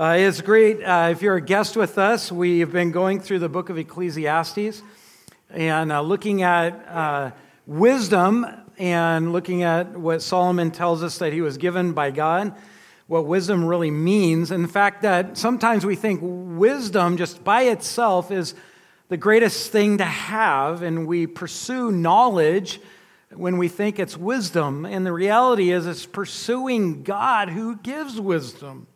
Uh, it's great uh, if you're a guest with us. We've been going through the book of Ecclesiastes and uh, looking at uh, wisdom and looking at what Solomon tells us that he was given by God, what wisdom really means, and the fact that sometimes we think wisdom just by itself is the greatest thing to have, and we pursue knowledge when we think it's wisdom. And the reality is, it's pursuing God who gives wisdom.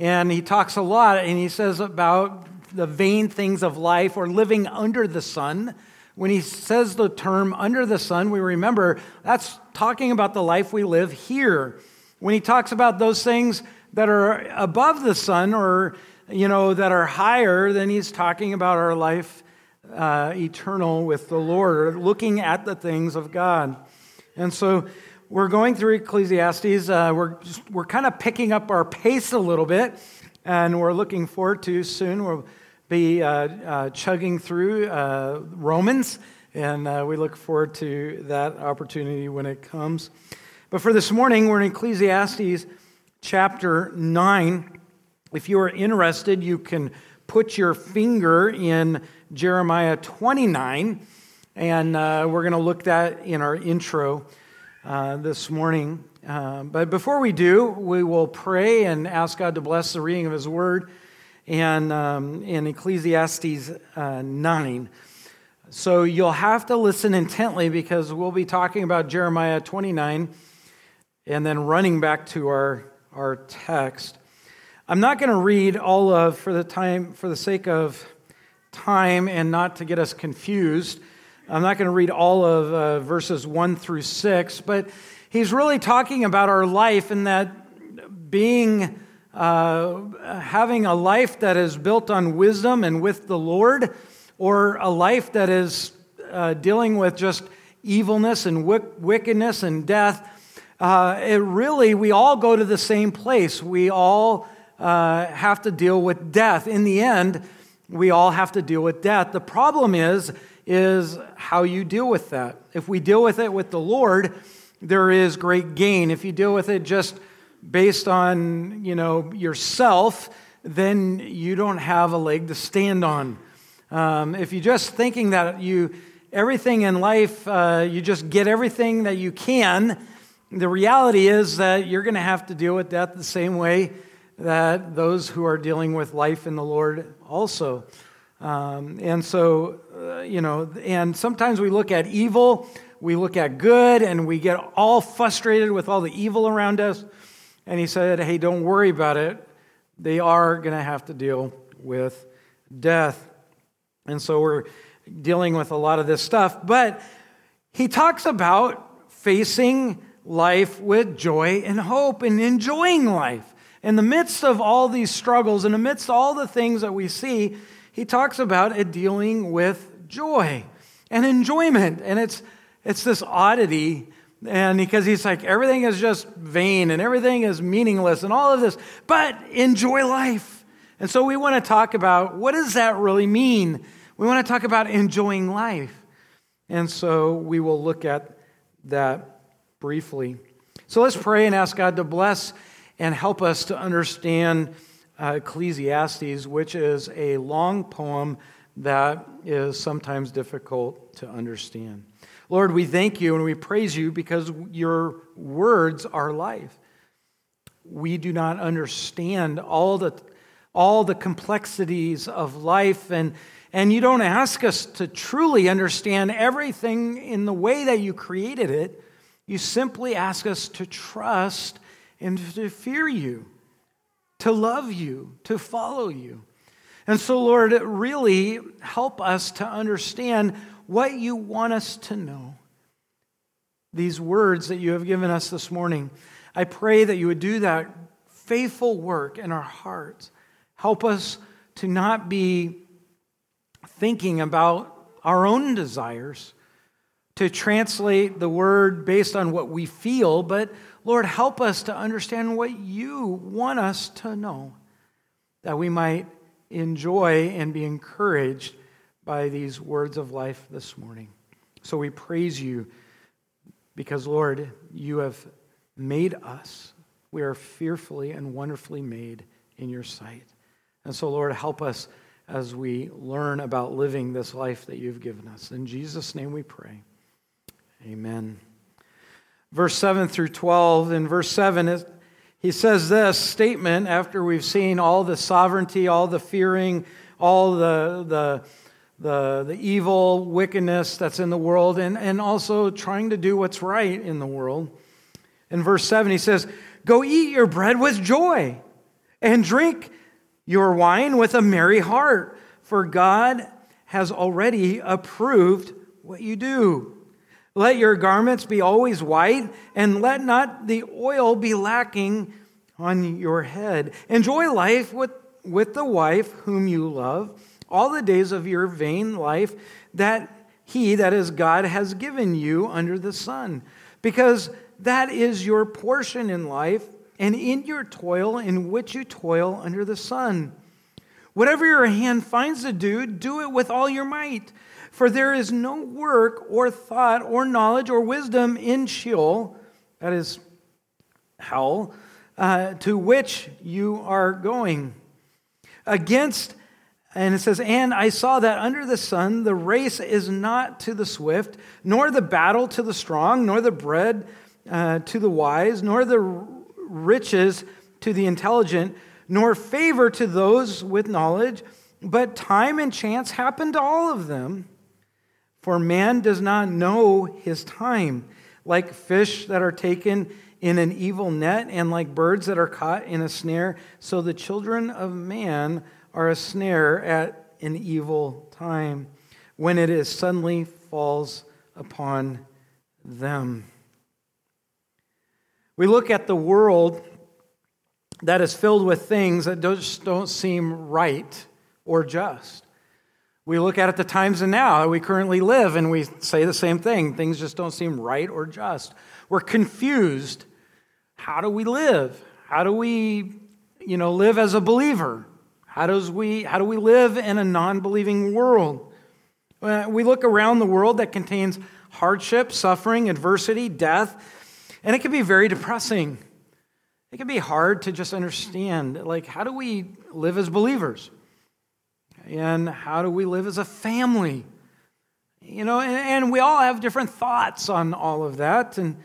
And he talks a lot, and he says about the vain things of life or living under the sun. When he says the term under the sun, we remember that's talking about the life we live here. When he talks about those things that are above the sun or you know that are higher, then he's talking about our life uh, eternal with the Lord, or looking at the things of God. And so we're going through Ecclesiastes. Uh, we're, just, we're kind of picking up our pace a little bit, and we're looking forward to soon. We'll be uh, uh, chugging through uh, Romans, and uh, we look forward to that opportunity when it comes. But for this morning, we're in Ecclesiastes chapter 9. If you are interested, you can put your finger in Jeremiah 29, and uh, we're going to look that in our intro uh, this morning. Uh, but before we do, we will pray and ask God to bless the reading of His Word and um, in Ecclesiastes uh, 9. So you'll have to listen intently because we'll be talking about Jeremiah 29 and then running back to our, our text. I'm not going to read all of, for the time, for the sake of time and not to get us confused, I'm not going to read all of uh, verses 1 through 6, but he's really talking about our life and that being, uh, having a life that is built on wisdom and with the Lord, or a life that is uh, dealing with just evilness and wickedness and death. Uh, it really, we all go to the same place. We all uh, have to deal with death. In the end, we all have to deal with death. The problem is, is how you deal with that. If we deal with it with the Lord, there is great gain. If you deal with it just based on, you know, yourself, then you don't have a leg to stand on. Um, if you're just thinking that you everything in life, uh, you just get everything that you can, the reality is that you're going to have to deal with death the same way that those who are dealing with life in the Lord also. Um, and so, you know, and sometimes we look at evil, we look at good, and we get all frustrated with all the evil around us. And he said, hey, don't worry about it. They are going to have to deal with death. And so we're dealing with a lot of this stuff. But he talks about facing life with joy and hope and enjoying life. In the midst of all these struggles, in the midst of all the things that we see, he talks about it dealing with joy and enjoyment. And it's, it's this oddity. And because he's like, everything is just vain and everything is meaningless and all of this, but enjoy life. And so we want to talk about what does that really mean? We want to talk about enjoying life. And so we will look at that briefly. So let's pray and ask God to bless and help us to understand uh, Ecclesiastes, which is a long poem that is sometimes difficult to understand. Lord, we thank you and we praise you because your words are life. We do not understand all the, all the complexities of life, and, and you don't ask us to truly understand everything in the way that you created it. You simply ask us to trust and to fear you, to love you, to follow you. And so, Lord, really help us to understand what you want us to know. These words that you have given us this morning, I pray that you would do that faithful work in our hearts. Help us to not be thinking about our own desires, to translate the word based on what we feel, but Lord, help us to understand what you want us to know, that we might enjoy and be encouraged by these words of life this morning. So we praise you because, Lord, you have made us. We are fearfully and wonderfully made in your sight. And so, Lord, help us as we learn about living this life that you've given us. In Jesus' name we pray. Amen. Verse 7 through 12. In verse 7, he says this statement after we've seen all the sovereignty, all the fearing, all the, the, the, the evil wickedness that's in the world, and, and also trying to do what's right in the world. In verse 7, he says, Go eat your bread with joy and drink your wine with a merry heart, for God has already approved what you do. Let your garments be always white, and let not the oil be lacking on your head. Enjoy life with, with the wife whom you love all the days of your vain life that He, that is God, has given you under the sun, because that is your portion in life and in your toil in which you toil under the sun. Whatever your hand finds to do, do it with all your might. For there is no work or thought or knowledge or wisdom in Sheol, that is hell, uh, to which you are going. Against, and it says, and I saw that under the sun the race is not to the swift, nor the battle to the strong, nor the bread uh, to the wise, nor the riches to the intelligent, nor favor to those with knowledge, but time and chance happen to all of them. For man does not know his time, like fish that are taken in an evil net, and like birds that are caught in a snare. So the children of man are a snare at an evil time, when it is suddenly falls upon them. We look at the world that is filled with things that just don't seem right or just. We look at it the times and now we currently live and we say the same thing. Things just don't seem right or just. We're confused. How do we live? How do we, you know, live as a believer? How, does we, how do we live in a non believing world? We look around the world that contains hardship, suffering, adversity, death, and it can be very depressing. It can be hard to just understand, like, how do we live as believers? And how do we live as a family? You know, and, and we all have different thoughts on all of that. And,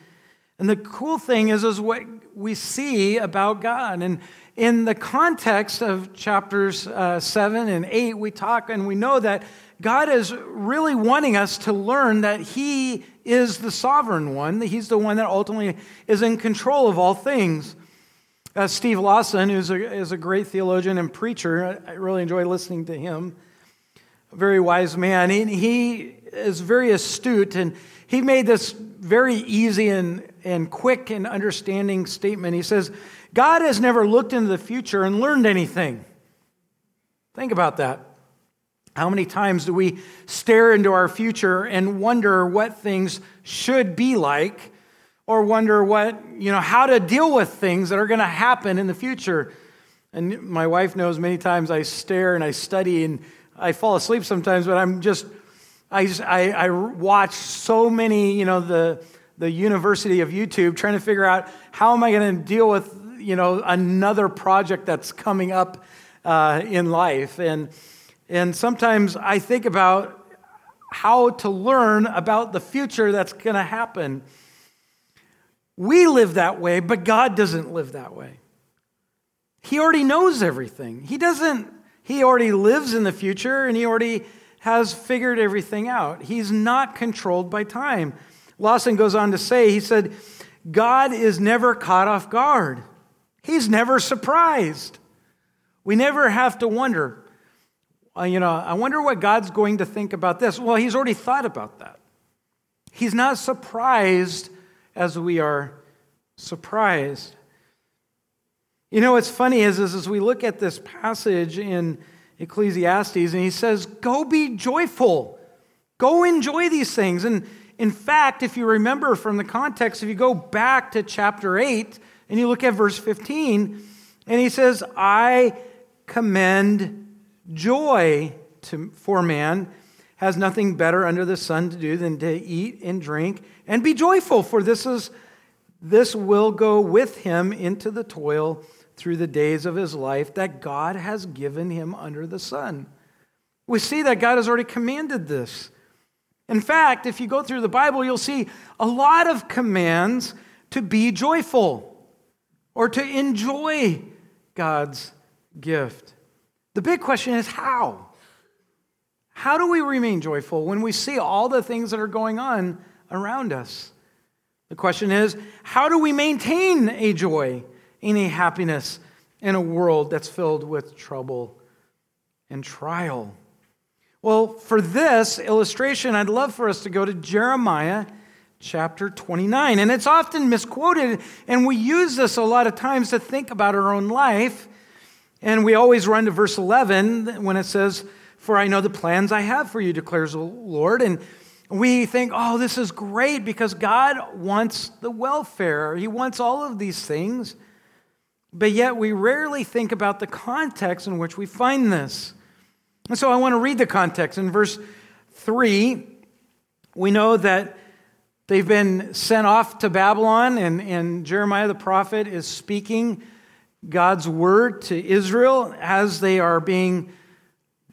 and the cool thing is, is what we see about God. And in the context of chapters uh, 7 and 8, we talk and we know that God is really wanting us to learn that He is the sovereign one, that He's the one that ultimately is in control of all things. Uh, Steve Lawson, who's a, is a great theologian and preacher, I, really enjoy listening to him. A very wise man. He, he is very astute, and he made this very easy and, and quick and understanding statement. He says, God has never looked into the future and learned anything. Think about that. How many times do we stare into our future and wonder what things should be like or wonder what, you know, how to deal with things that are going to happen in the future? And my wife knows many times I stare and I study and I fall asleep sometimes, but I'm just, I, just, I, I watch so many, you know, the, the University of YouTube trying to figure out how am I going to deal with, you know, another project that's coming up uh, in life. And, and sometimes I think about how to learn about the future that's going to happen. We live that way, but God doesn't live that way. He already knows everything. He doesn't, he already lives in the future and he already has figured everything out. He's not controlled by time. Lawson goes on to say, he said, God is never caught off guard. He's never surprised. We never have to wonder, uh, you know, I wonder what God's going to think about this. Well, he's already thought about that. He's not surprised as we are surprised. You know, what's funny is, is as we look at this passage in Ecclesiastes, and he says, Go be joyful, go enjoy these things. And in fact, if you remember from the context, if you go back to chapter 8 and you look at verse 15, and he says, I commend joy to, for man has nothing better under the sun to do than to eat and drink and be joyful, for this is this will go with him into the toil through the days of his life that God has given him under the sun. We see that God has already commanded this. In fact, if you go through the Bible, you'll see a lot of commands to be joyful or to enjoy God's gift. The big question is how? How do we remain joyful when we see all the things that are going on around us? The question is how do we maintain a joy and a happiness in a world that's filled with trouble and trial? Well, for this illustration, I'd love for us to go to Jeremiah chapter 29. And it's often misquoted, and we use this a lot of times to think about our own life. And we always run to verse 11 when it says, For I know the plans I have for you, declares the Lord. And we think, oh, this is great because God wants the welfare. He wants all of these things. But yet we rarely think about the context in which we find this. And so I want to read the context. In verse 3, we know that they've been sent off to Babylon, and, and Jeremiah the prophet is speaking God's word to Israel as they are being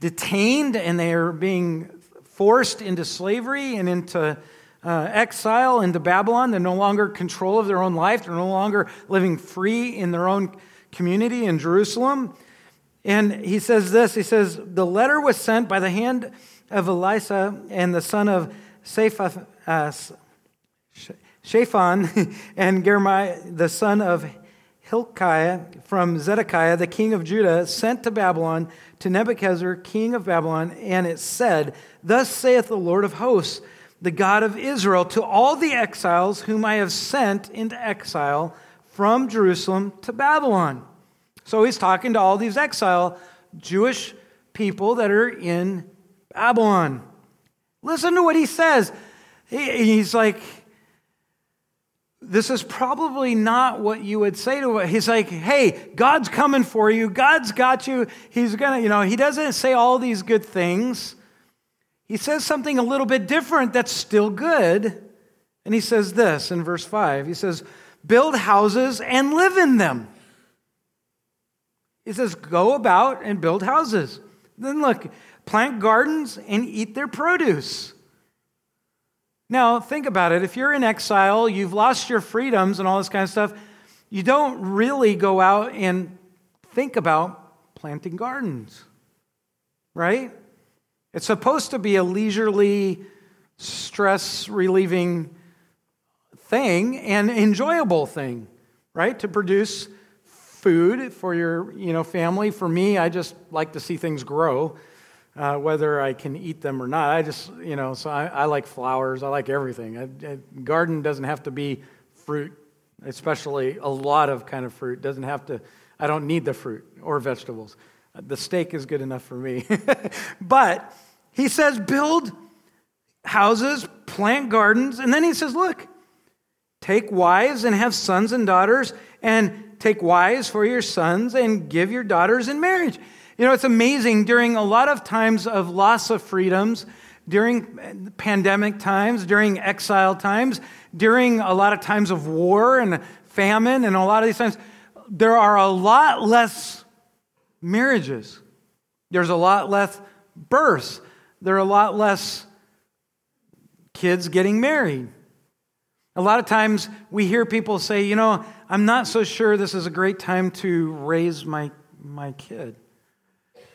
detained and they are being forced into slavery and into uh, exile into Babylon. They're no longer control of their own life. They're no longer living free in their own community in Jerusalem. And he says this He says, The letter was sent by the hand of Elisha and the son of uh, Shaphan and Jeremiah, the son of Hilkiah from Zedekiah, the king of Judah, sent to Babylon to Nebuchadnezzar, king of Babylon, and it said, Thus saith the Lord of hosts, the God of Israel, to all the exiles whom I have sent into exile from Jerusalem to Babylon. So he's talking to all these exile Jewish people that are in Babylon. Listen to what he says. He's like, this is probably not what you would say to it. He's like, hey, God's coming for you. God's got you. He's going to, you know, he doesn't say all these good things. He says something a little bit different that's still good. And he says this in verse 5. He says, build houses and live in them. He says, Go about and build houses. Then look, plant gardens and eat their produce. Now, think about it. If you're in exile, you've lost your freedoms and all this kind of stuff, you don't really go out and think about planting gardens, right? It's supposed to be a leisurely, stress relieving thing and enjoyable thing, right? To produce food for your you know, family. For me, I just like to see things grow, uh, whether I can eat them or not. I just, you know, so I, I like flowers. I like everything. A, a garden doesn't have to be fruit, especially a lot of kind of fruit. Doesn't have to, I don't need the fruit or vegetables. The steak is good enough for me. but he says, build houses, plant gardens, and then he says, look, take wives and have sons and daughters, and Take wives for your sons and give your daughters in marriage. You know, it's amazing during a lot of times of loss of freedoms, during pandemic times, during exile times, during a lot of times of war and famine, and a lot of these times, there are a lot less marriages. There's a lot less births. There are a lot less kids getting married. A lot of times we hear people say, you know, I'm not so sure this is a great time to raise my, my kid.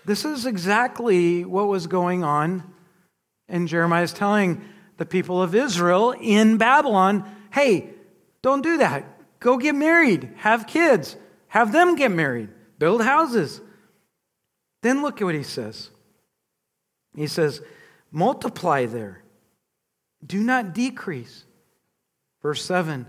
This is exactly what was going on. And Jeremiah is telling the people of Israel in Babylon hey, don't do that. Go get married, have kids, have them get married, build houses. Then look at what he says. He says, multiply there, do not decrease. Verse 7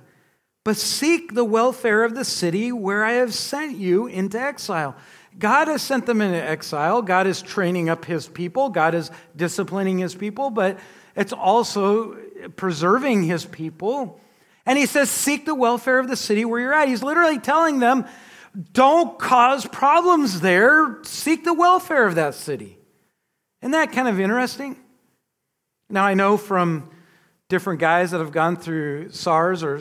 But seek the welfare of the city where I have sent you into exile. God has sent them into exile. God is training up his people. God is disciplining his people, but it's also preserving his people. And he says, Seek the welfare of the city where you're at. He's literally telling them, Don't cause problems there. Seek the welfare of that city. Isn't that kind of interesting? Now, I know from different guys that have gone through SARS or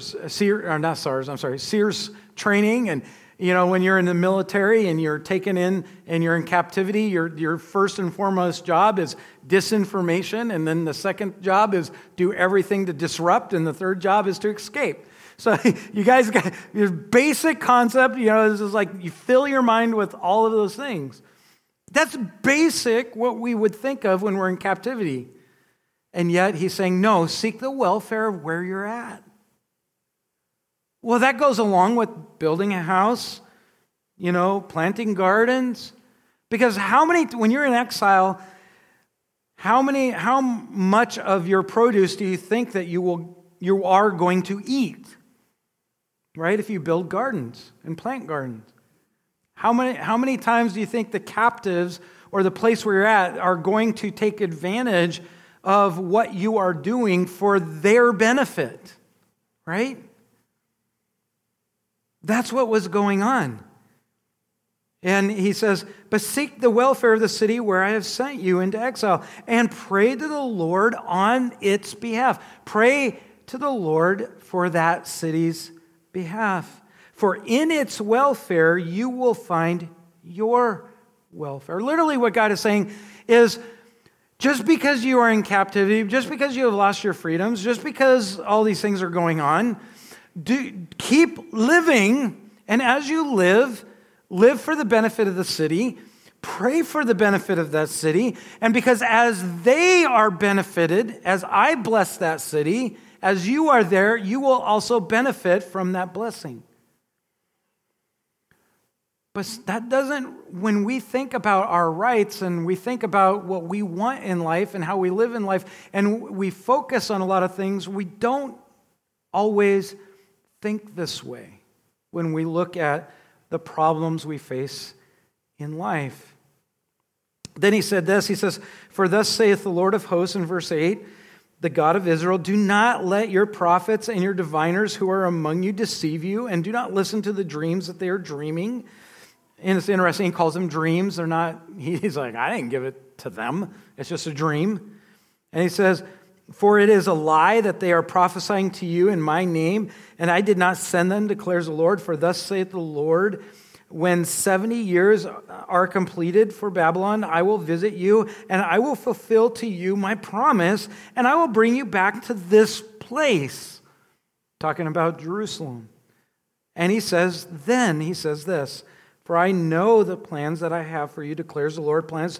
or not SARS, I'm sorry, SEERS training. And, You know, when you're in the military and you're taken in and you're in captivity, your, your first and foremost job is disinformation. And then the second job is do everything to disrupt. And the third job is to escape. So you guys got your basic concept, you know, this is like you fill your mind with all of those things. That's basic what we would think of when we're in captivity. And yet he's saying, no, seek the welfare of where you're at. Well, that goes along with building a house, you know, planting gardens. Because how many, when you're in exile, how many, how much of your produce do you think that you will, you are going to eat? Right? If you build gardens and plant gardens. How many, how many times do you think the captives or the place where you're at are going to take advantage of what you are doing for their benefit? Right? That's what was going on. And he says, But seek the welfare of the city where I have sent you into exile, and pray to the Lord on its behalf. Pray to the Lord for that city's behalf. For in its welfare you will find your welfare. Literally, what God is saying is just because you are in captivity, just because you have lost your freedoms, just because all these things are going on, do, keep living, and as you live, live for the benefit of the city, pray for the benefit of that city, and because as they are benefited, as I bless that city, as you are there, you will also benefit from that blessing. But that doesn't, when we think about our rights and we think about what we want in life and how we live in life, and we focus on a lot of things, we don't always think this way when we look at the problems we face in life. Then he said this He says, For thus saith the Lord of hosts in verse 8, the God of Israel, do not let your prophets and your diviners who are among you deceive you, and do not listen to the dreams that they are dreaming. And it's interesting, he calls them dreams. They're not, he's like, I didn't give it to them. It's just a dream. And he says, for it is a lie that they are prophesying to you in my name, and I did not send them, declares the Lord. For thus saith the Lord, when 70 years are completed for Babylon, I will visit you, and I will fulfill to you my promise, and I will bring you back to this place. Talking about Jerusalem. And he says, then he says this, for I know the plans that I have for you, declares the Lord, plans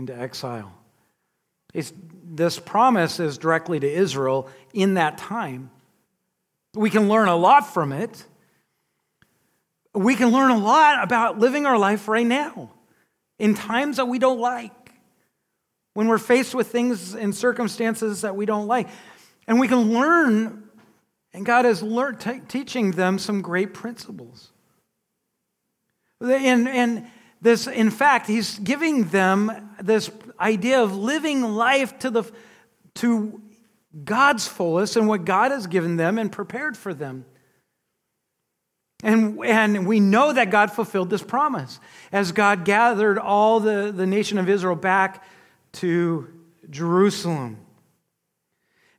into exile. It's, this promise is directly to Israel in that time. We can learn a lot from it. We can learn a lot about living our life right now in times that we don't like, when we're faced with things and circumstances that we don't like. And we can learn, and God is teaching them some great principles. And, and this, in fact, he's giving them this idea of living life to, the, to God's fullest and what God has given them and prepared for them. And, and we know that God fulfilled this promise as God gathered all the, the nation of Israel back to Jerusalem.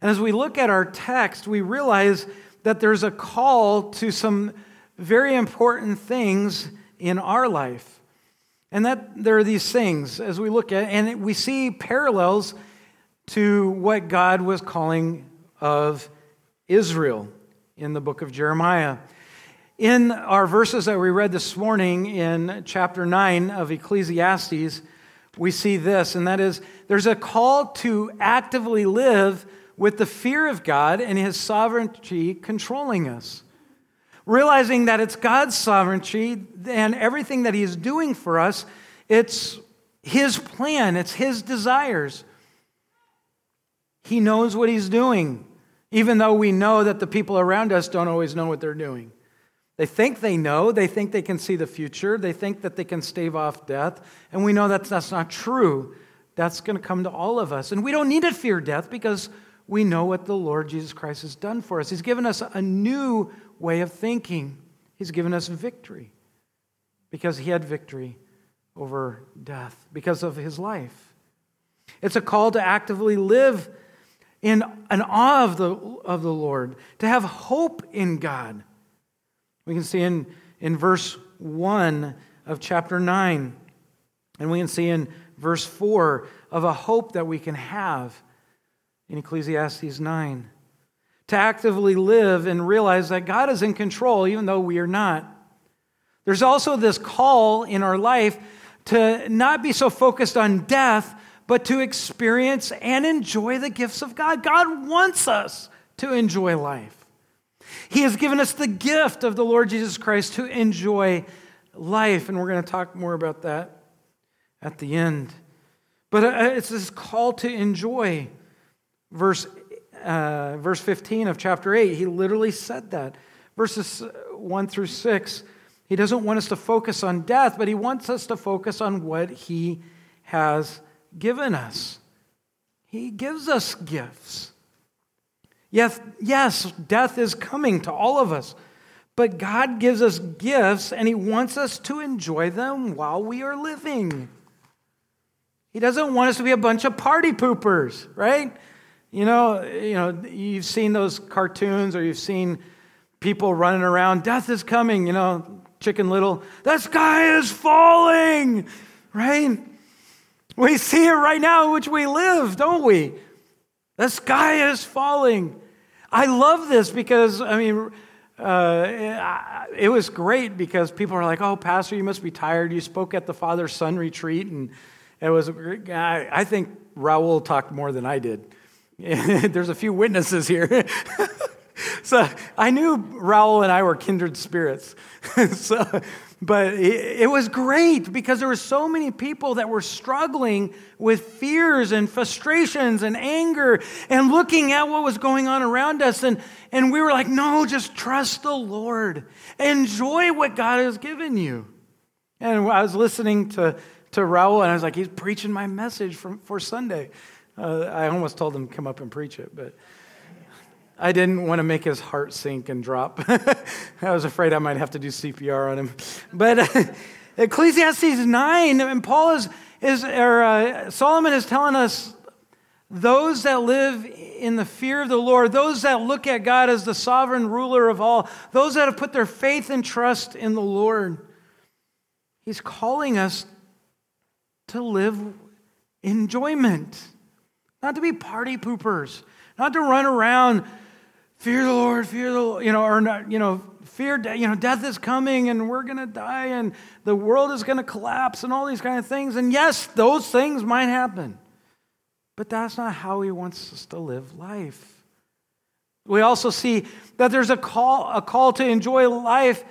And as we look at our text, we realize that there's a call to some very important things in our life. And that there are these things as we look at, and we see parallels to what God was calling of Israel in the book of Jeremiah. In our verses that we read this morning in chapter 9 of Ecclesiastes, we see this, and that is there's a call to actively live with the fear of God and his sovereignty controlling us realizing that it's God's sovereignty and everything that He is doing for us, it's His plan, it's His desires. He knows what He's doing, even though we know that the people around us don't always know what they're doing. They think they know, they think they can see the future, they think that they can stave off death, and we know that that's not true. That's going to come to all of us. And we don't need to fear death because we know what the Lord Jesus Christ has done for us. He's given us a new way of thinking, He's given us victory because He had victory over death because of His life. It's a call to actively live in an awe of the, of the Lord, to have hope in God. We can see in, in verse 1 of chapter 9, and we can see in verse 4 of a hope that we can have in Ecclesiastes 9. To actively live and realize that God is in control, even though we are not. There's also this call in our life to not be so focused on death, but to experience and enjoy the gifts of God. God wants us to enjoy life. He has given us the gift of the Lord Jesus Christ to enjoy life, and we're going to talk more about that at the end. But uh, it's this call to enjoy. Verse, uh, verse 15 of chapter 8, he literally said that. Verses 1 through 6, he doesn't want us to focus on death, but he wants us to focus on what he has given us. He gives us gifts. Yes, yes, death is coming to all of us, but God gives us gifts and He wants us to enjoy them while we are living. He doesn't want us to be a bunch of party poopers, right? You know, you know, you've seen those cartoons or you've seen people running around, death is coming, you know, Chicken Little, the sky is falling, right? We see it right now in which we live, don't we? The sky is falling. I love this because, I mean, uh, it was great because people are like, oh, Pastor, you must be tired. You spoke at the Father Son retreat. And it was, great." I think Raul talked more than I did. There's a few witnesses here. so I knew Raul and I were kindred spirits. so, but it, it was great because there were so many people that were struggling with fears and frustrations and anger and looking at what was going on around us. And, and we were like, no, just trust the Lord. Enjoy what God has given you. And I was listening to, to Raul, and I was like, he's preaching my message for, for Sunday. Uh, I almost told him to come up and preach it, but I didn't want to make his heart sink and drop. I was afraid I might have to do CPR on him. But uh, Ecclesiastes 9, and Paul is, is or uh, Solomon is telling us those that live in the fear of the Lord, those that look at God as the sovereign ruler of all, those that have put their faith and trust in the Lord, he's calling us to live enjoyment, not to be party poopers, not to run around fear the Lord, fear the Lord, you know, or not, you know, fear, you know, death is coming and we're going to die and the world is going to collapse and all these kind of things. And yes, those things might happen. But that's not how he wants us to live life. We also see that there's a call, a call to enjoy life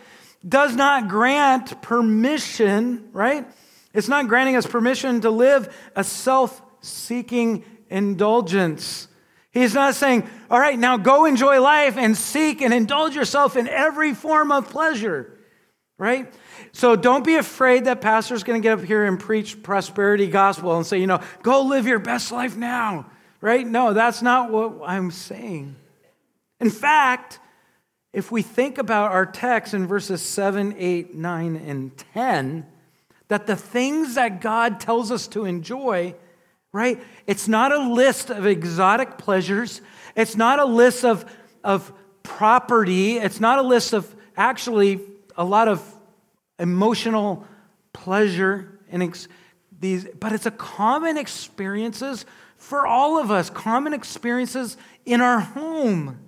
does not grant permission, right? It's not granting us permission to live a self seeking indulgence. He's not saying, all right, now go enjoy life and seek and indulge yourself in every form of pleasure, right? So don't be afraid that pastor's going to get up here and preach prosperity gospel and say, you know, go live your best life now, right? No, that's not what I'm saying. In fact, if we think about our text in verses 7, 8, 9, and 10, that the things that God tells us to enjoy right? It's not a list of exotic pleasures. It's not a list of, of property. It's not a list of actually a lot of emotional pleasure and ex- these, but it's a common experiences for all of us, common experiences in our home,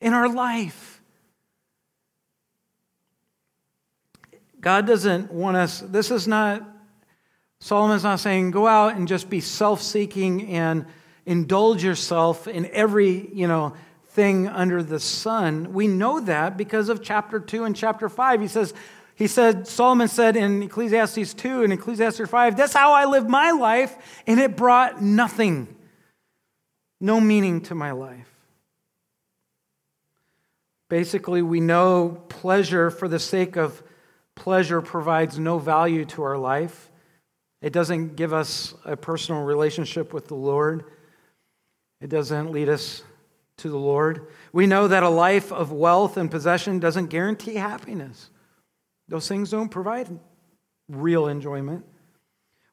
in our life. God doesn't want us, this is not Solomon's not saying go out and just be self-seeking and indulge yourself in every, you know, thing under the sun. We know that because of chapter 2 and chapter 5. He says he said Solomon said in Ecclesiastes 2 and Ecclesiastes 5, "That's how I lived my life and it brought nothing. No meaning to my life." Basically, we know pleasure for the sake of pleasure provides no value to our life. It doesn't give us a personal relationship with the Lord. It doesn't lead us to the Lord. We know that a life of wealth and possession doesn't guarantee happiness. Those things don't provide real enjoyment.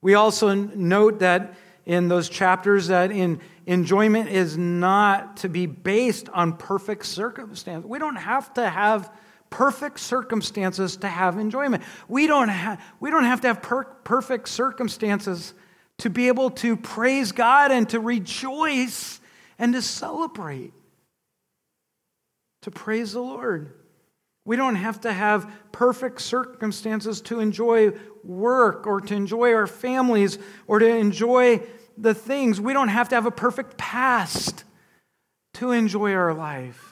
We also note that in those chapters that in enjoyment is not to be based on perfect circumstance. We don't have to have perfect circumstances to have enjoyment. We don't, ha- we don't have to have per- perfect circumstances to be able to praise God and to rejoice and to celebrate, to praise the Lord. We don't have to have perfect circumstances to enjoy work or to enjoy our families or to enjoy the things. We don't have to have a perfect past to enjoy our life.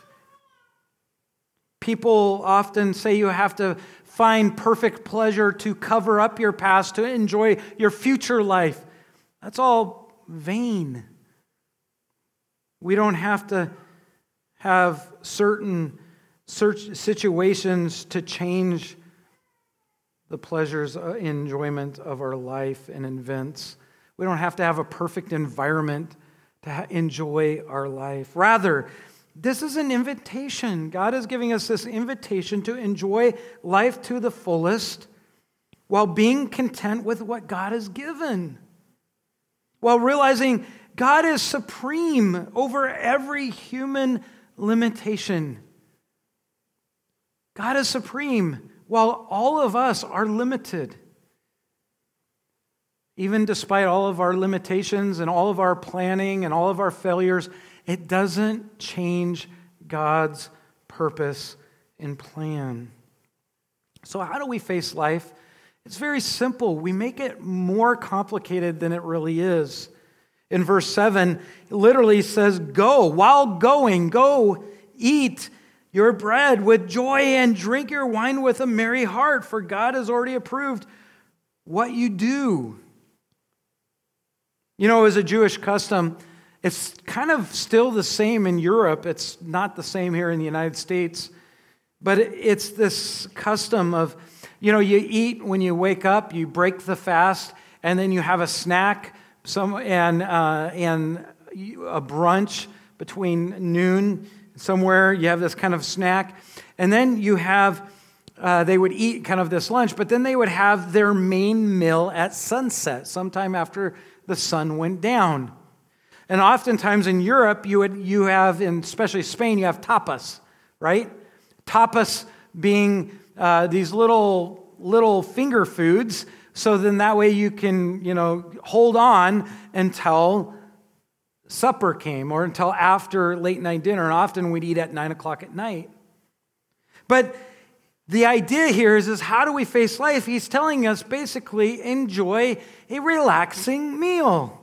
People often say you have to find perfect pleasure to cover up your past, to enjoy your future life. That's all vain. We don't have to have certain situations to change the pleasures, uh, enjoyment of our life and events. We don't have to have a perfect environment to enjoy our life. Rather, this is an invitation. God is giving us this invitation to enjoy life to the fullest while being content with what God has given, while realizing God is supreme over every human limitation. God is supreme while all of us are limited. Even despite all of our limitations and all of our planning and all of our failures, it doesn't change God's purpose and plan. So, how do we face life? It's very simple. We make it more complicated than it really is. In verse 7, it literally says, Go, while going, go eat your bread with joy and drink your wine with a merry heart, for God has already approved what you do. You know, as a Jewish custom, it's kind of still the same in Europe. It's not the same here in the United States. But it's this custom of, you know, you eat when you wake up, you break the fast, and then you have a snack some, and, uh, and a brunch between noon somewhere. You have this kind of snack. And then you have, uh, they would eat kind of this lunch, but then they would have their main meal at sunset, sometime after the sun went down. And oftentimes in Europe, you, would, you have, in especially Spain, you have tapas, right? Tapas being uh, these little, little finger foods. So then that way you can, you know, hold on until supper came or until after late night dinner. And often we'd eat at nine o'clock at night. But the idea here is, is how do we face life? He's telling us basically enjoy a relaxing meal.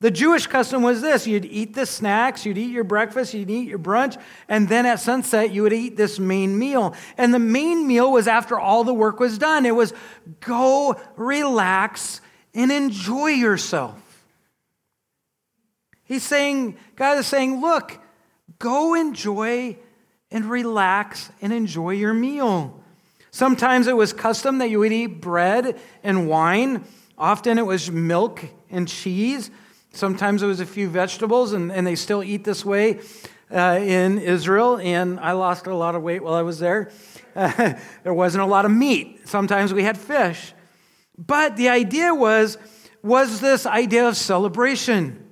The Jewish custom was this you'd eat the snacks, you'd eat your breakfast, you'd eat your brunch, and then at sunset, you would eat this main meal. And the main meal was after all the work was done. It was go relax and enjoy yourself. He's saying, God is saying, look, go enjoy and relax and enjoy your meal. Sometimes it was custom that you would eat bread and wine. Often it was milk and cheese. Sometimes it was a few vegetables, and, and they still eat this way uh, in Israel. And I lost a lot of weight while I was there. There wasn't a lot of meat. Sometimes we had fish. But the idea was, was this idea of celebration.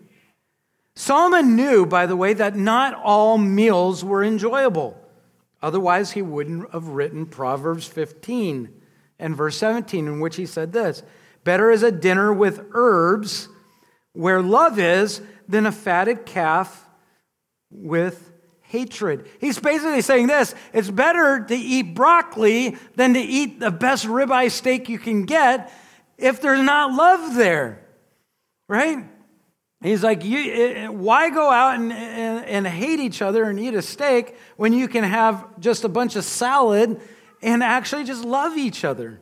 Solomon knew, by the way, that not all meals were enjoyable. Otherwise, he wouldn't have written Proverbs 15 and verse 17, in which he said this Better is a dinner with herbs where love is than a fatted calf with hatred. He's basically saying this it's better to eat broccoli than to eat the best ribeye steak you can get if there's not love there, right? He's like, you, eh, eh, why go out and, and, and hate each other and eat a steak when you can have just a bunch of salad and actually just love each other?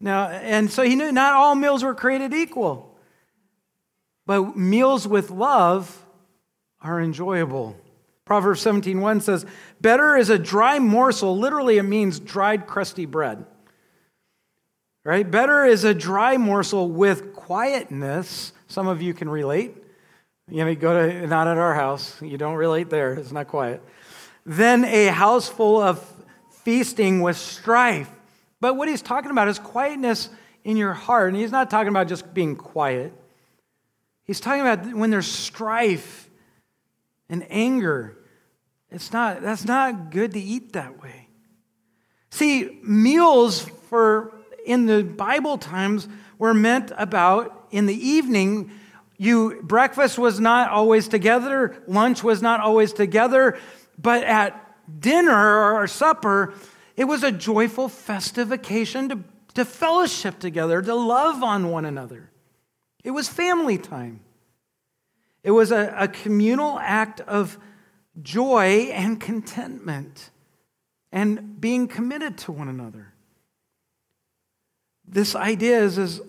Now, and so he knew not all meals were created equal. But meals with love are enjoyable. Proverbs 17:1 says, "Better is a dry morsel, literally it means dried crusty bread." Right? Better is a dry morsel with quietness. Some of you can relate. You know, you go to not at our house. You don't relate there. It's not quiet. Then a house full of feasting with strife. But what he's talking about is quietness in your heart. And he's not talking about just being quiet. He's talking about when there's strife and anger. It's not, that's not good to eat that way. See, meals for in the Bible times were meant about in the evening. You breakfast was not always together, lunch was not always together, but at dinner or supper, it was a joyful, festive occasion to, to fellowship together, to love on one another. It was family time. It was a, a communal act of joy and contentment and being committed to one another. This idea is, is,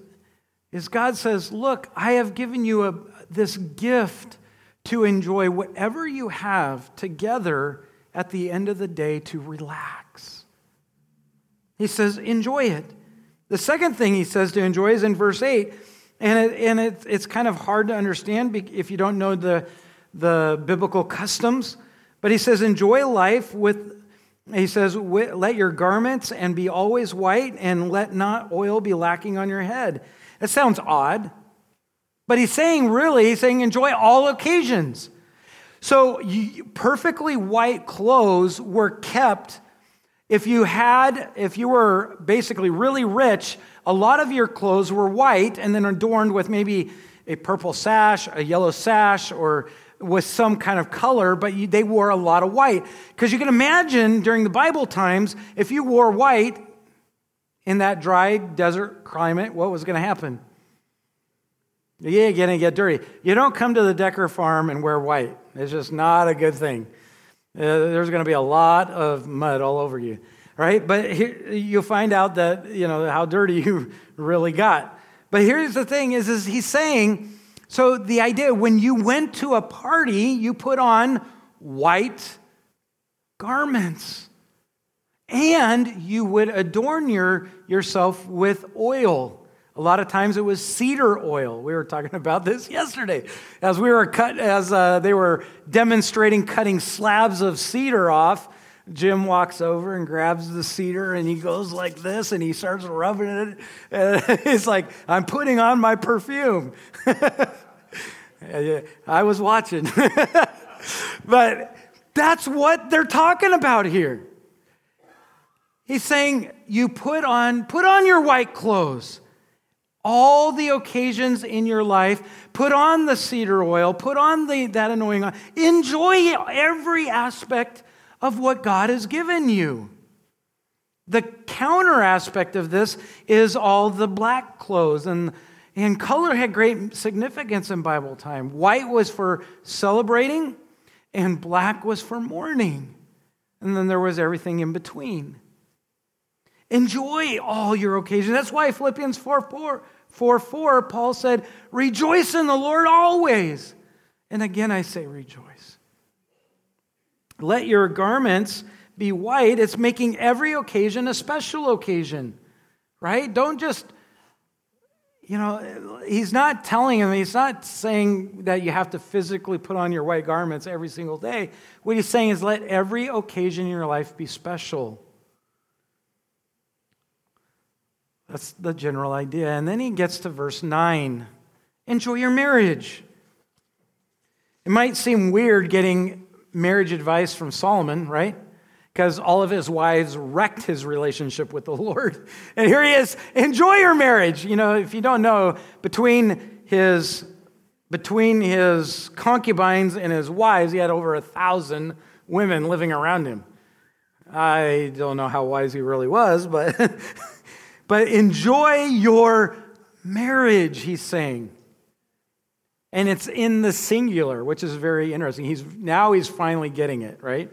is God says, Look, I have given you a, this gift to enjoy whatever you have together at the end of the day to relax. He says, Enjoy it. The second thing he says to enjoy is in verse 8. And, it, and it, it's kind of hard to understand if you don't know the, the biblical customs. But he says, enjoy life with, he says, let your garments and be always white, and let not oil be lacking on your head. That sounds odd. But he's saying, really, he's saying, enjoy all occasions. So you, perfectly white clothes were kept. If you had, if you were basically really rich, a lot of your clothes were white and then adorned with maybe a purple sash, a yellow sash, or with some kind of color, but you, they wore a lot of white. Because you can imagine during the Bible times, if you wore white in that dry desert climate, what was going to happen? You're going to get dirty. You don't come to the Decker farm and wear white. It's just not a good thing. Uh, there's going to be a lot of mud all over you, right? But here, you'll find out that, you know, how dirty you really got. But here's the thing is, is he's saying, so the idea, when you went to a party, you put on white garments. And you would adorn your, yourself with oil. A lot of times it was cedar oil. We were talking about this yesterday as we were cut, as uh, they were demonstrating cutting slabs of cedar off. Jim walks over and grabs the cedar and he goes like this and he starts rubbing it. And he's like, I'm putting on my perfume. I was watching. but that's what they're talking about here. He's saying, you put on, put on your white clothes. All the occasions in your life, put on the cedar oil, put on the, that anointing oil. Enjoy every aspect of what God has given you. The counter aspect of this is all the black clothes. And, and color had great significance in Bible time. White was for celebrating, and black was for mourning. And then there was everything in between. Enjoy all your occasions. That's why Philippians 4 4, 4, 4 Paul said, Rejoice in the Lord always. And again, I say rejoice. Let your garments be white. It's making every occasion a special occasion, right? Don't just, you know, he's not telling him, he's not saying that you have to physically put on your white garments every single day. What he's saying is let every occasion in your life be special. That's the general idea. And then he gets to verse 9 enjoy your marriage. It might seem weird getting marriage advice from Solomon, right? Because all of his wives wrecked his relationship with the Lord. And here he is, enjoy your marriage. You know, if you don't know, between his between his concubines and his wives, he had over a thousand women living around him. I don't know how wise he really was, but but enjoy your marriage, he's saying. And it's in the singular, which is very interesting. He's now he's finally getting it, right?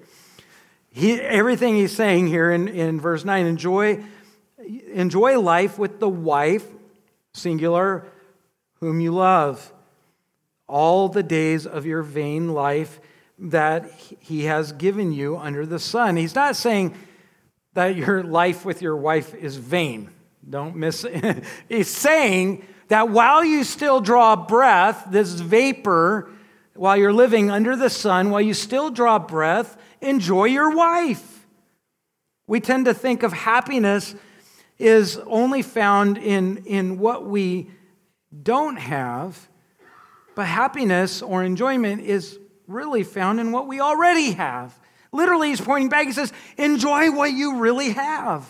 He, everything he's saying here in, in verse 9, enjoy, enjoy life with the wife, singular, whom you love, all the days of your vain life, that he has given you under the sun. He's not saying that your life with your wife is vain. Don't miss it. He's saying that while you still draw breath, this vapor, while you're living under the sun, while you still draw breath, enjoy your wife. We tend to think of happiness is only found in, in what we don't have, but happiness or enjoyment is really found in what we already have. Literally, he's pointing back. He says, Enjoy what you really have.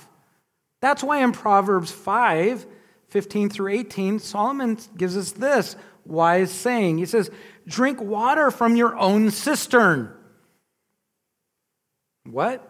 That's why in Proverbs 5 15 through 18, Solomon gives us this wise saying. He says, Drink water from your own cistern. What?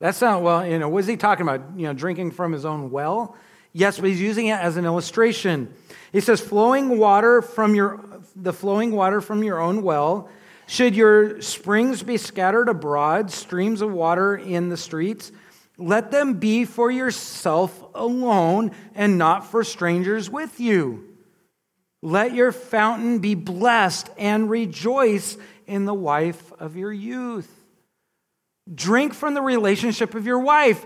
That's not, well, you know, what is he talking about? You know, drinking from his own well? Yes, but he's using it as an illustration. He says, flowing water from your, the flowing water from your own well. Should your springs be scattered abroad, streams of water in the streets? Let them be for yourself alone and not for strangers with you. Let your fountain be blessed and rejoice in the wife of your youth. Drink from the relationship of your wife.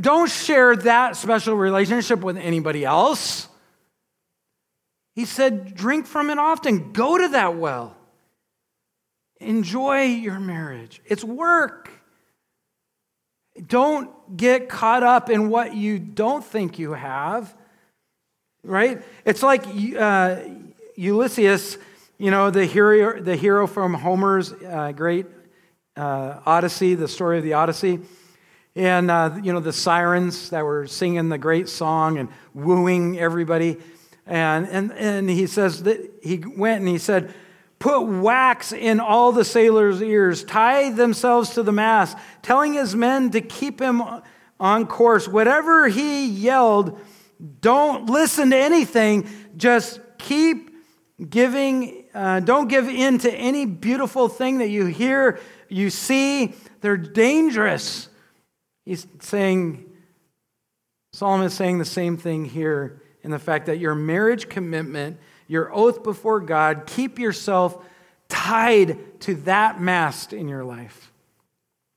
Don't share that special relationship with anybody else. He said, drink from it often. Go to that well. Enjoy your marriage. It's work. Don't get caught up in what you don't think you have, right? It's like uh, Ulysses, you know, the hero, the hero from Homer's uh, great uh, Odyssey, the story of the Odyssey. And, uh, you know, the sirens that were singing the great song and wooing everybody. And, and, and he says that he went and he said, Put wax in all the sailors' ears, tie themselves to the mast, telling his men to keep him on course. Whatever he yelled, don't listen to anything, just keep giving, uh, don't give in to any beautiful thing that you hear you see, they're dangerous. He's saying, Solomon is saying the same thing here in the fact that your marriage commitment, your oath before God, keep yourself tied to that mast in your life.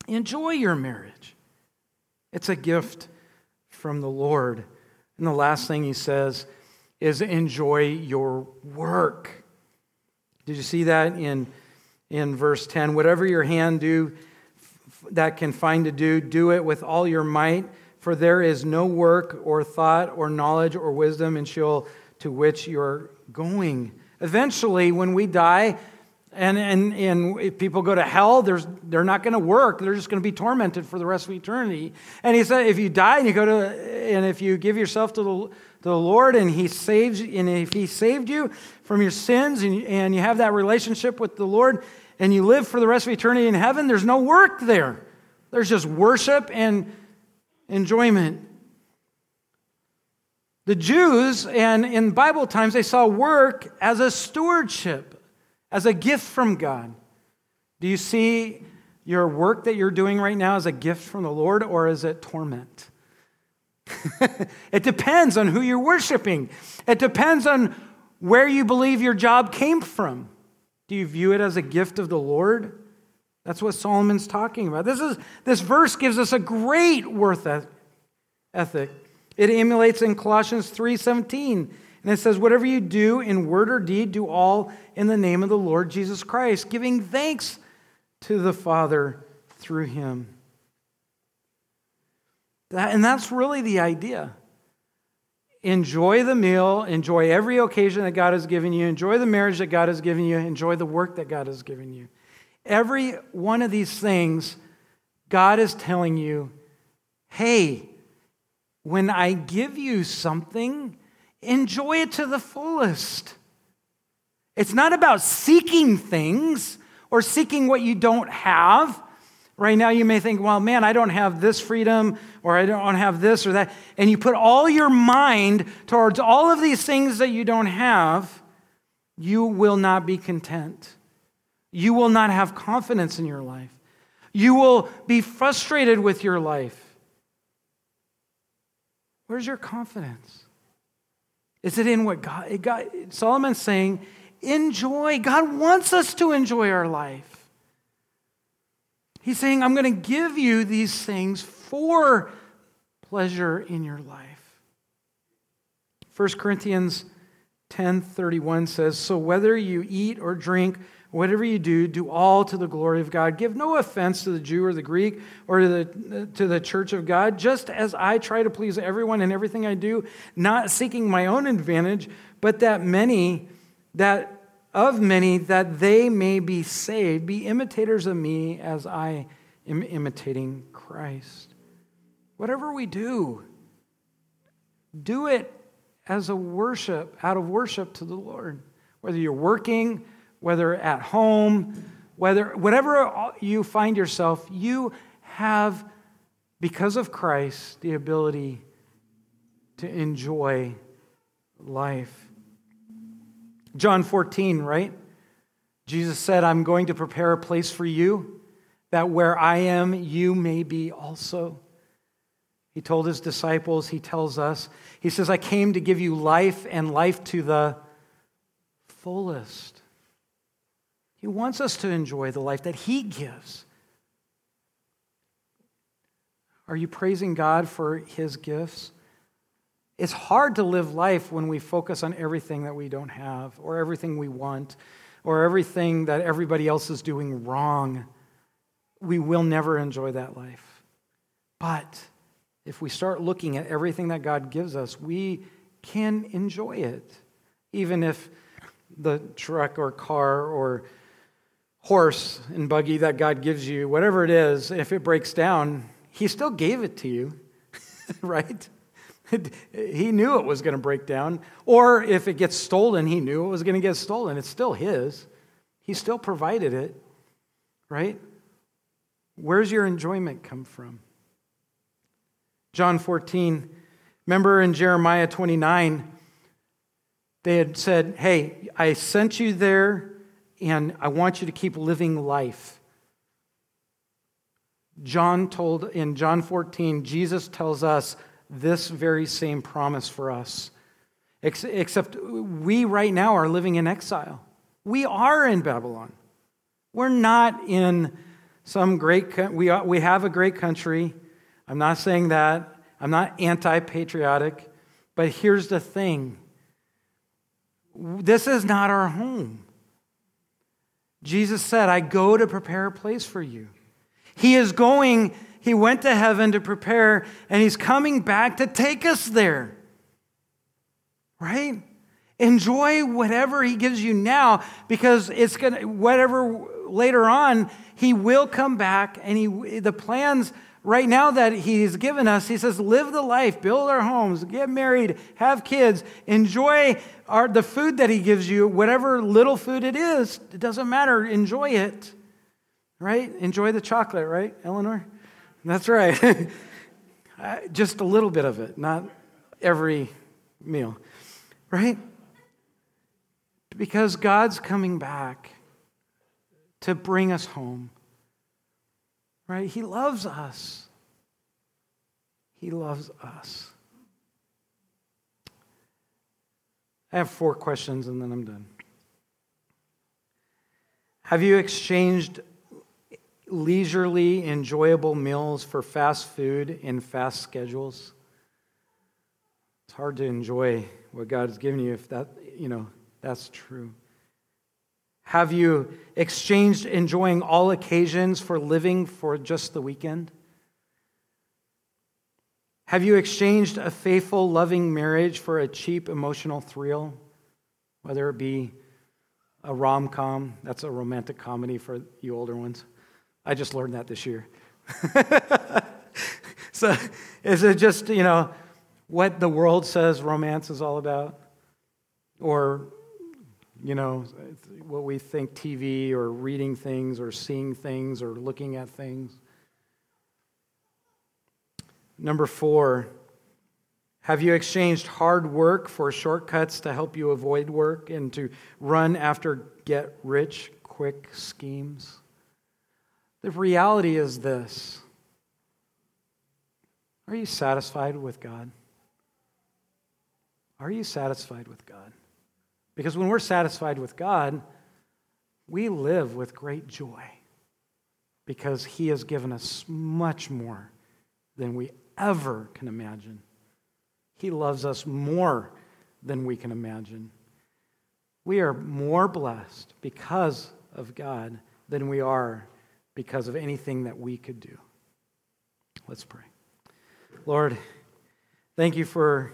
Enjoy your marriage. It's a gift from the Lord. And the last thing he says is enjoy your work. Did you see that in in verse 10 whatever your hand do that can find to do do it with all your might for there is no work or thought or knowledge or wisdom in Sheol to which you're going eventually when we die and, and, and if people go to hell, there's, they're not going to work. They're just going to be tormented for the rest of eternity. And he said, if you die and you go to, and if you give yourself to the, to the Lord and he saves, and if he saved you from your sins and, and you have that relationship with the Lord, and you live for the rest of eternity in heaven, there's no work there. There's just worship and enjoyment. The Jews, and in Bible times, they saw work as a stewardship, as a gift from God. Do you see your work that you're doing right now as a gift from the Lord, or is it torment? it depends on who you're worshiping. It depends on where you believe your job came from. Do you view it as a gift of the Lord? That's what Solomon's talking about. This, is, this verse gives us a great worth ethic. It emulates in Colossians 3:17. And it says, Whatever you do in word or deed, do all in the name of the Lord Jesus Christ, giving thanks to the Father through him. That, and that's really the idea. Enjoy the meal, enjoy every occasion that God has given you, enjoy the marriage that God has given you, enjoy the work that God has given you. Every one of these things, God is telling you, hey, when I give you something, enjoy it to the fullest. It's not about seeking things or seeking what you don't have. Right now, you may think, well, man, I don't have this freedom or I don't have this or that. And you put all your mind towards all of these things that you don't have, you will not be content. You will not have confidence in your life. You will be frustrated with your life. Where's your confidence? Is it in what God, Solomon's saying, enjoy. God wants us to enjoy our life. He's saying, I'm going to give you these things for pleasure in your life. 1 Corinthians 10:31 says, "So whether you eat or drink, whatever you do, do all to the glory of God. Give no offense to the Jew or the Greek or to the, to the church of God, just as I try to please everyone in everything I do, not seeking my own advantage, but that many that of many that they may be saved. Be imitators of me as I am imitating Christ. Whatever we do, do it as a worship, out of worship to the Lord. Whether you're working, whether at home, whether whatever you find yourself, you have, because of Christ, the ability to enjoy life. John 14, right? Jesus said, I'm going to prepare a place for you, that where I am, you may be also. He told his disciples, he tells us, he says, I came to give you life and life to the fullest. He wants us to enjoy the life that he gives. Are you praising God for his gifts? It's hard to live life when we focus on everything that we don't have, or everything we want, or everything that everybody else is doing wrong. We will never enjoy that life. But if we start looking at everything that God gives us, we can enjoy it. Even if the truck or car or horse and buggy that God gives you, whatever it is, if it breaks down, He still gave it to you, right? he knew it was going to break down. Or if it gets stolen, he knew it was going to get stolen. It's still his. He still provided it, right? Where's your enjoyment come from? John 14. Remember in Jeremiah 29, they had said, Hey, I sent you there and I want you to keep living life. John told in John 14, Jesus tells us, this very same promise for us. Except we right now are living in exile. We are in Babylon. We're not in some great, we, are, we have a great country. I'm not saying that. I'm not anti patriotic. But here's the thing this is not our home. Jesus said, I go to prepare a place for you. He is going he went to heaven to prepare, and he's coming back to take us there. Right? Enjoy whatever he gives you now because it's going to, whatever later on, he will come back and he, the plans right now that he's given us, he says, live the life, build our homes, get married, have kids, enjoy our, the food that he gives you, whatever little food it is, it doesn't matter, enjoy it. Right? Enjoy the chocolate, right, Eleanor? That's right. Uh, just a little bit of it, not every meal, right? Because God's coming back to bring us home, right? He loves us. He loves us. I have four questions and then I'm done. Have you exchanged leisurely, enjoyable meals for fast food and fast schedules. It's hard to enjoy what God has given you if that, you know, that's true. Have you exchanged enjoying all occasions for living for just the weekend? Have you exchanged a faithful, loving marriage for a cheap emotional thrill, whether it be a rom com, that's a romantic comedy for you older ones, I just learned that this year. so is it just, you know, what the world says romance is all about? Or, you know, what we think TV or reading things or seeing things or looking at things? Number four, have you exchanged hard work for shortcuts to help you avoid work and to run after get rich quick schemes? The reality is this Are you satisfied with God? Are you satisfied with God? Because when we're satisfied with God, we live with great joy because He has given us much more than we ever can imagine. He loves us more than we can imagine. We are more blessed because of God than we are because of anything that we could do. Let's pray. Lord, thank you for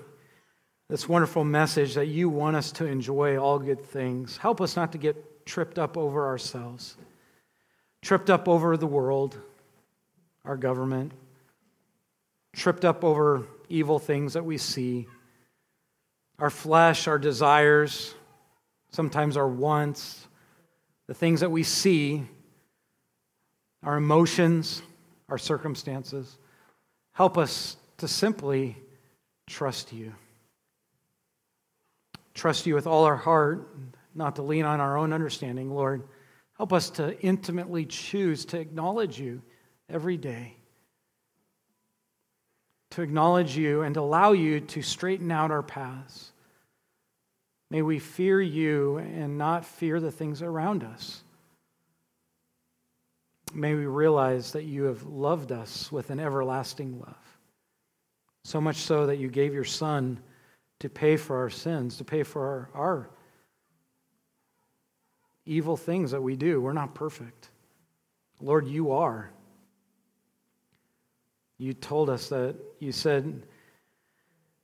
this wonderful message that you want us to enjoy all good things. Help us not to get tripped up over ourselves, tripped up over the world, our government, tripped up over evil things that we see, our flesh, our desires, sometimes our wants, the things that we see, our emotions, our circumstances. Help us to simply trust you trust you with all our heart, not to lean on our own understanding, Lord. Help us to intimately choose to acknowledge you every day, to acknowledge you and allow you to straighten out our paths. May we fear you and not fear the things around us. May we realize that you have loved us with an everlasting love. So much so that you gave your Son to pay for our sins, to pay for our, our evil things that we do. We're not perfect. Lord, you are. You told us that, you said,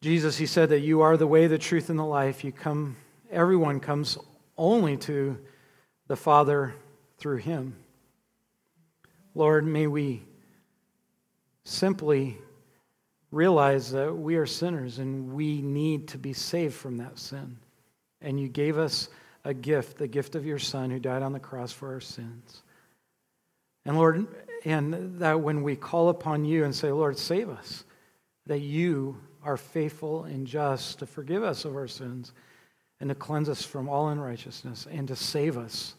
Jesus, you said that you are the way, the truth, and the life. You come, everyone comes only to the Father through him. Lord, may we simply realize that we are sinners and we need to be saved from that sin. And you gave us a gift, the gift of your Son who died on the cross for our sins. And Lord, and that when we call upon you and say, Lord, save us, that you are faithful and just to forgive us of our sins and to cleanse us from all unrighteousness and to save us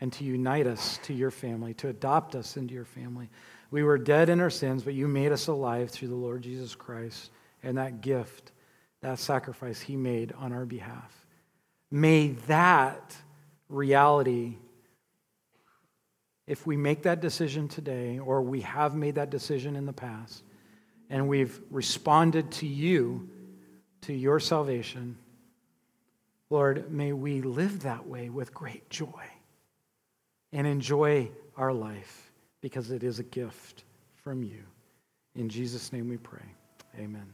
and to unite us to your family, to adopt us into your family. We were dead in our sins, but you made us alive through the Lord Jesus Christ and that gift, that sacrifice he made on our behalf. May that reality, if we make that decision today, or we have made that decision in the past, and we've responded to you, to your salvation, Lord, may we live that way with great joy and enjoy our life because it is a gift from you. In Jesus' name we pray. Amen.